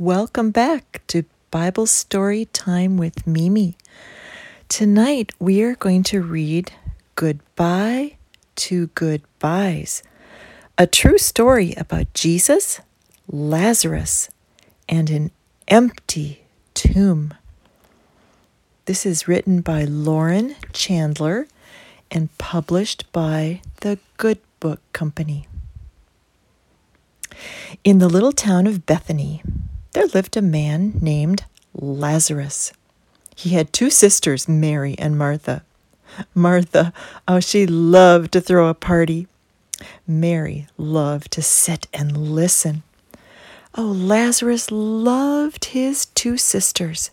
Welcome back to Bible Story Time with Mimi. Tonight we are going to read Goodbye to Goodbyes, a true story about Jesus, Lazarus, and an empty tomb. This is written by Lauren Chandler and published by the Good Book Company. In the little town of Bethany, there lived a man named Lazarus. He had two sisters, Mary and Martha. Martha, oh, she loved to throw a party. Mary loved to sit and listen. Oh, Lazarus loved his two sisters,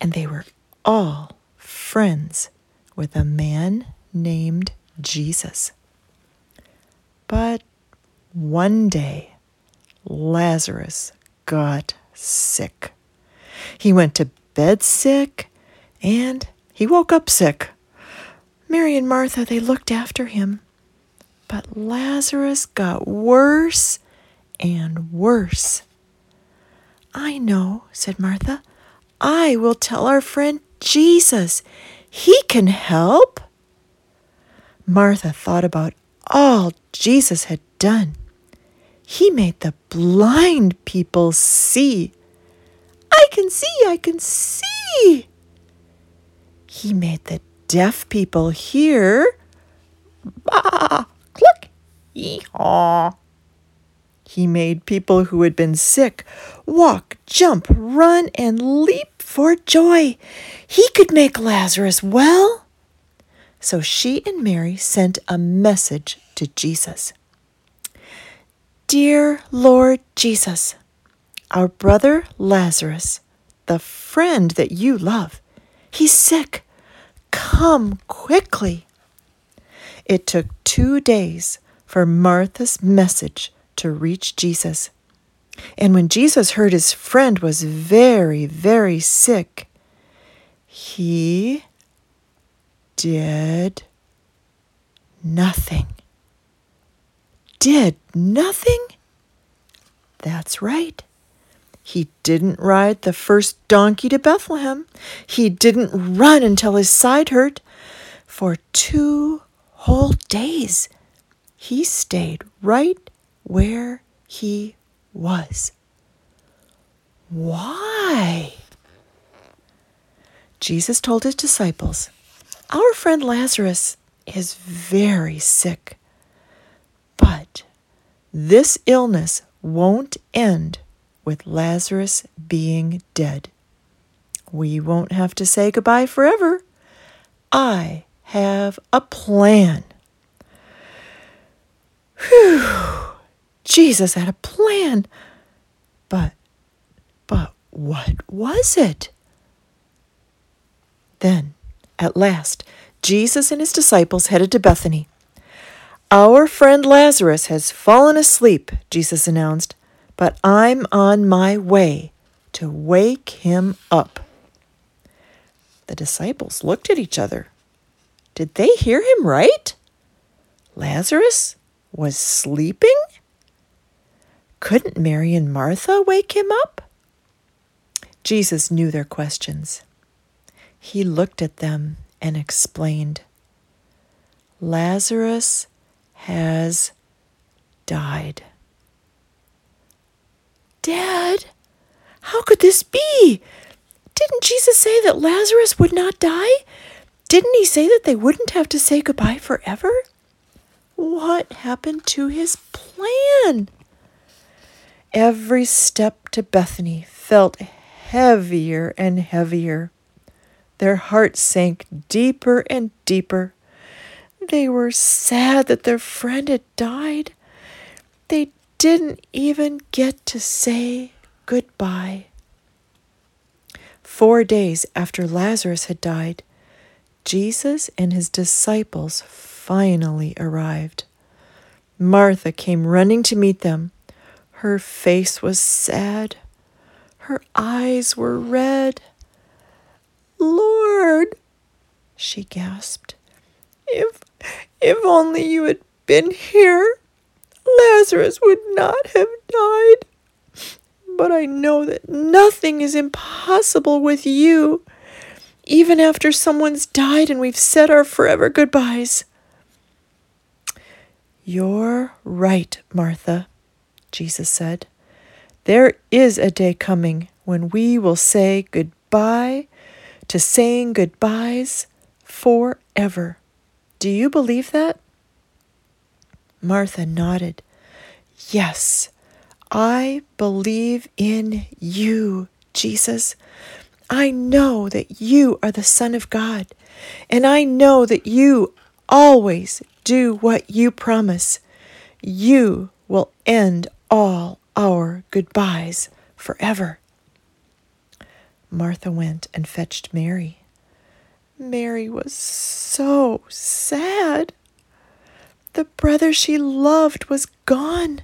and they were all friends with a man named Jesus. But one day, Lazarus got sick. He went to bed sick and he woke up sick. Mary and Martha, they looked after him. But Lazarus got worse and worse. I know, said Martha. I will tell our friend Jesus. He can help. Martha thought about all Jesus had done. He made the blind people see. I can see, I can see. He made the deaf people hear. Bah, click, yee-haw. He made people who had been sick walk, jump, run, and leap for joy. He could make Lazarus well. So she and Mary sent a message to Jesus. Dear Lord Jesus, our brother Lazarus, the friend that you love, he's sick. Come quickly. It took two days for Martha's message to reach Jesus. And when Jesus heard his friend was very, very sick, he did nothing did nothing? That's right. He didn't ride the first donkey to Bethlehem. He didn't run until his side hurt. For two whole days, he stayed right where he was. Why? Jesus told his disciples, Our friend Lazarus is very sick. But this illness won't end with Lazarus being dead. We won't have to say goodbye forever. I have a plan. Whew. Jesus had a plan. But, but what was it? Then, at last, Jesus and his disciples headed to Bethany. Our friend Lazarus has fallen asleep, Jesus announced, but I'm on my way to wake him up. The disciples looked at each other. Did they hear him right? Lazarus was sleeping? Couldn't Mary and Martha wake him up? Jesus knew their questions. He looked at them and explained Lazarus has died. Dad, how could this be? Didn't Jesus say that Lazarus would not die? Didn't he say that they wouldn't have to say goodbye forever? What happened to his plan? Every step to Bethany felt heavier and heavier. Their hearts sank deeper and deeper. They were sad that their friend had died. They didn't even get to say goodbye. Four days after Lazarus had died, Jesus and his disciples finally arrived. Martha came running to meet them. Her face was sad. Her eyes were red. Lord, she gasped, if if only you had been here, Lazarus would not have died. but I know that nothing is impossible with you, even after someone's died and we've said our forever goodbyes. You're right, Martha, Jesus said. There is a day coming when we will say goodbye to saying goodbyes forever. Do you believe that? Martha nodded. Yes, I believe in you, Jesus. I know that you are the Son of God, and I know that you always do what you promise. You will end all our goodbyes forever. Martha went and fetched Mary. Mary was so sad. The brother she loved was gone.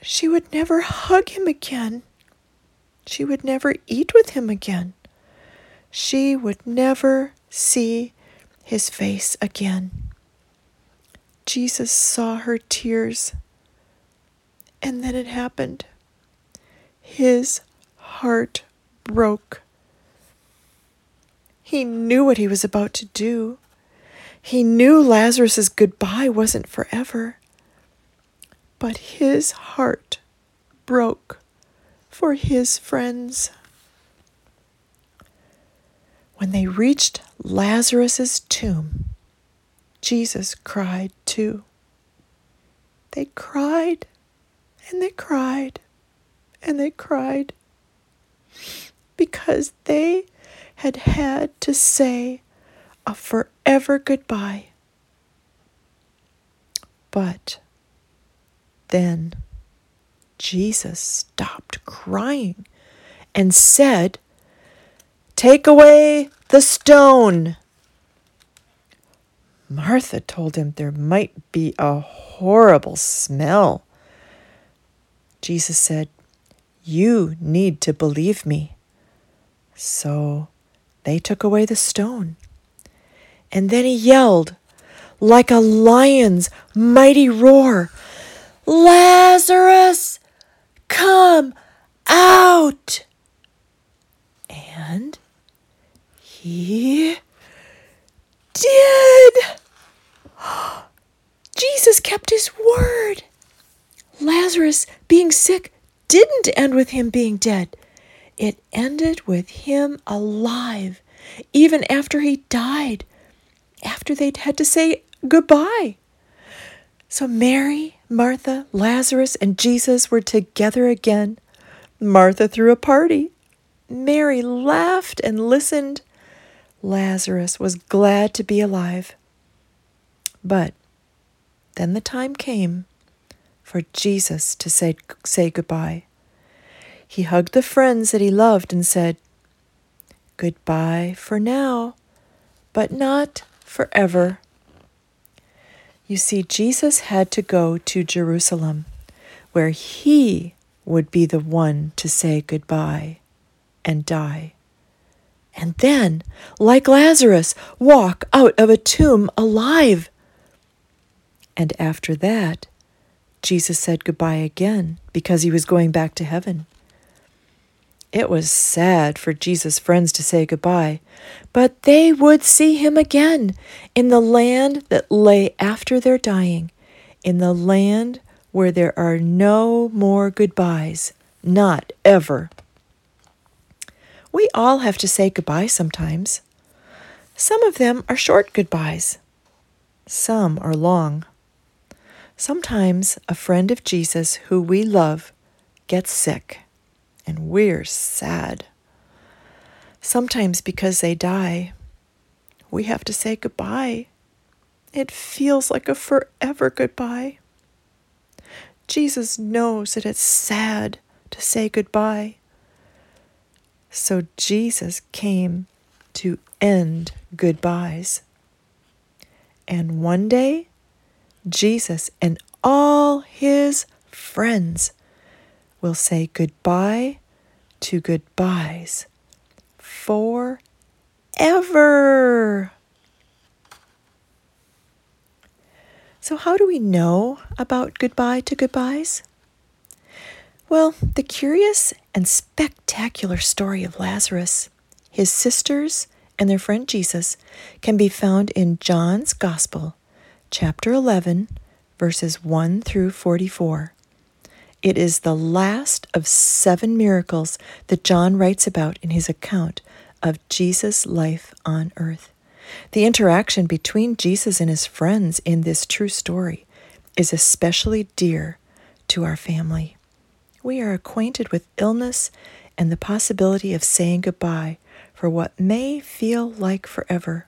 She would never hug him again. She would never eat with him again. She would never see his face again. Jesus saw her tears, and then it happened. His heart broke. He knew what he was about to do. He knew Lazarus's goodbye wasn't forever. But his heart broke for his friends. When they reached Lazarus's tomb, Jesus cried too. They cried and they cried and they cried because they had had to say a forever goodbye. But then Jesus stopped crying and said, Take away the stone. Martha told him there might be a horrible smell. Jesus said, You need to believe me. So they took away the stone. And then he yelled, like a lion's mighty roar Lazarus, come out! And he did. Jesus kept his word. Lazarus being sick didn't end with him being dead. It ended with him alive, even after he died, after they'd had to say goodbye. So Mary, Martha, Lazarus, and Jesus were together again. Martha threw a party. Mary laughed and listened. Lazarus was glad to be alive. But then the time came for Jesus to say, say goodbye. He hugged the friends that he loved and said, Goodbye for now, but not forever. You see, Jesus had to go to Jerusalem, where he would be the one to say goodbye and die. And then, like Lazarus, walk out of a tomb alive. And after that, Jesus said goodbye again because he was going back to heaven. It was sad for Jesus' friends to say goodbye, but they would see him again in the land that lay after their dying, in the land where there are no more goodbyes, not ever. We all have to say goodbye sometimes. Some of them are short goodbyes, some are long. Sometimes a friend of Jesus who we love gets sick and we're sad. Sometimes because they die, we have to say goodbye. It feels like a forever goodbye. Jesus knows that it's sad to say goodbye. So Jesus came to end goodbyes. And one day, Jesus and all his friends will say goodbye to goodbyes forever. So, how do we know about goodbye to goodbyes? Well, the curious and spectacular story of Lazarus, his sisters, and their friend Jesus can be found in John's Gospel, chapter 11, verses 1 through 44. It is the last of seven miracles that John writes about in his account of Jesus' life on earth. The interaction between Jesus and his friends in this true story is especially dear to our family we are acquainted with illness and the possibility of saying goodbye for what may feel like forever.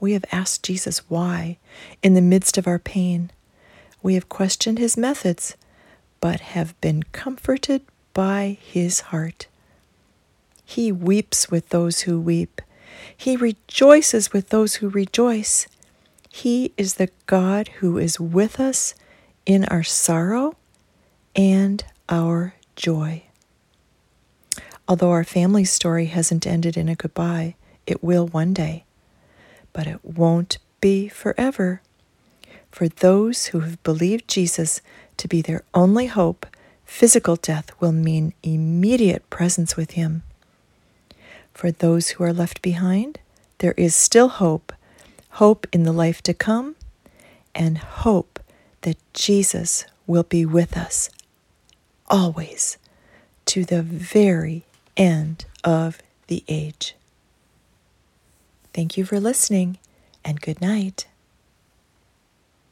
We have asked Jesus why in the midst of our pain. We have questioned his methods, but have been comforted by his heart. He weeps with those who weep. He rejoices with those who rejoice. He is the God who is with us in our sorrow and our joy. Although our family story hasn't ended in a goodbye, it will one day, but it won't be forever. For those who have believed Jesus to be their only hope, physical death will mean immediate presence with Him. For those who are left behind, there is still hope hope in the life to come, and hope that Jesus will be with us always to the very end of the age. Thank you for listening and good night.